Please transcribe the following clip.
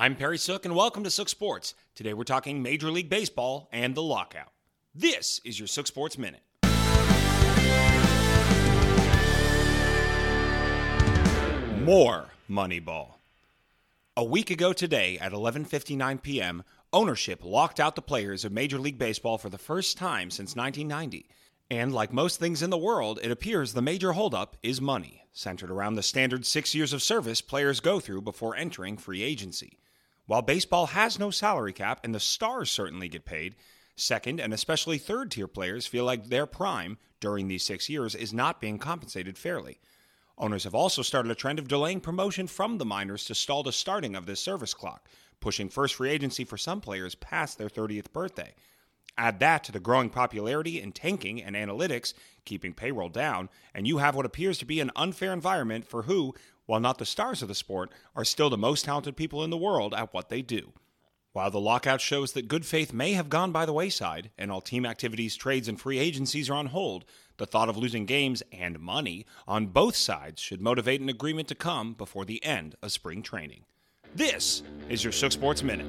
I'm Perry Sook, and welcome to Sook Sports. Today we're talking Major League Baseball and the lockout. This is your Sook Sports Minute. More Moneyball. A week ago today at 11:59 p.m., ownership locked out the players of Major League Baseball for the first time since 1990. And like most things in the world, it appears the major holdup is money, centered around the standard 6 years of service players go through before entering free agency. While baseball has no salary cap and the stars certainly get paid, second and especially third tier players feel like their prime during these 6 years is not being compensated fairly. Owners have also started a trend of delaying promotion from the minors to stall the starting of this service clock, pushing first free agency for some players past their 30th birthday. Add that to the growing popularity in tanking and analytics, keeping payroll down, and you have what appears to be an unfair environment for who, while not the stars of the sport, are still the most talented people in the world at what they do. While the lockout shows that good faith may have gone by the wayside and all team activities, trades, and free agencies are on hold, the thought of losing games and money on both sides should motivate an agreement to come before the end of spring training. This is your Sook Sports Minute.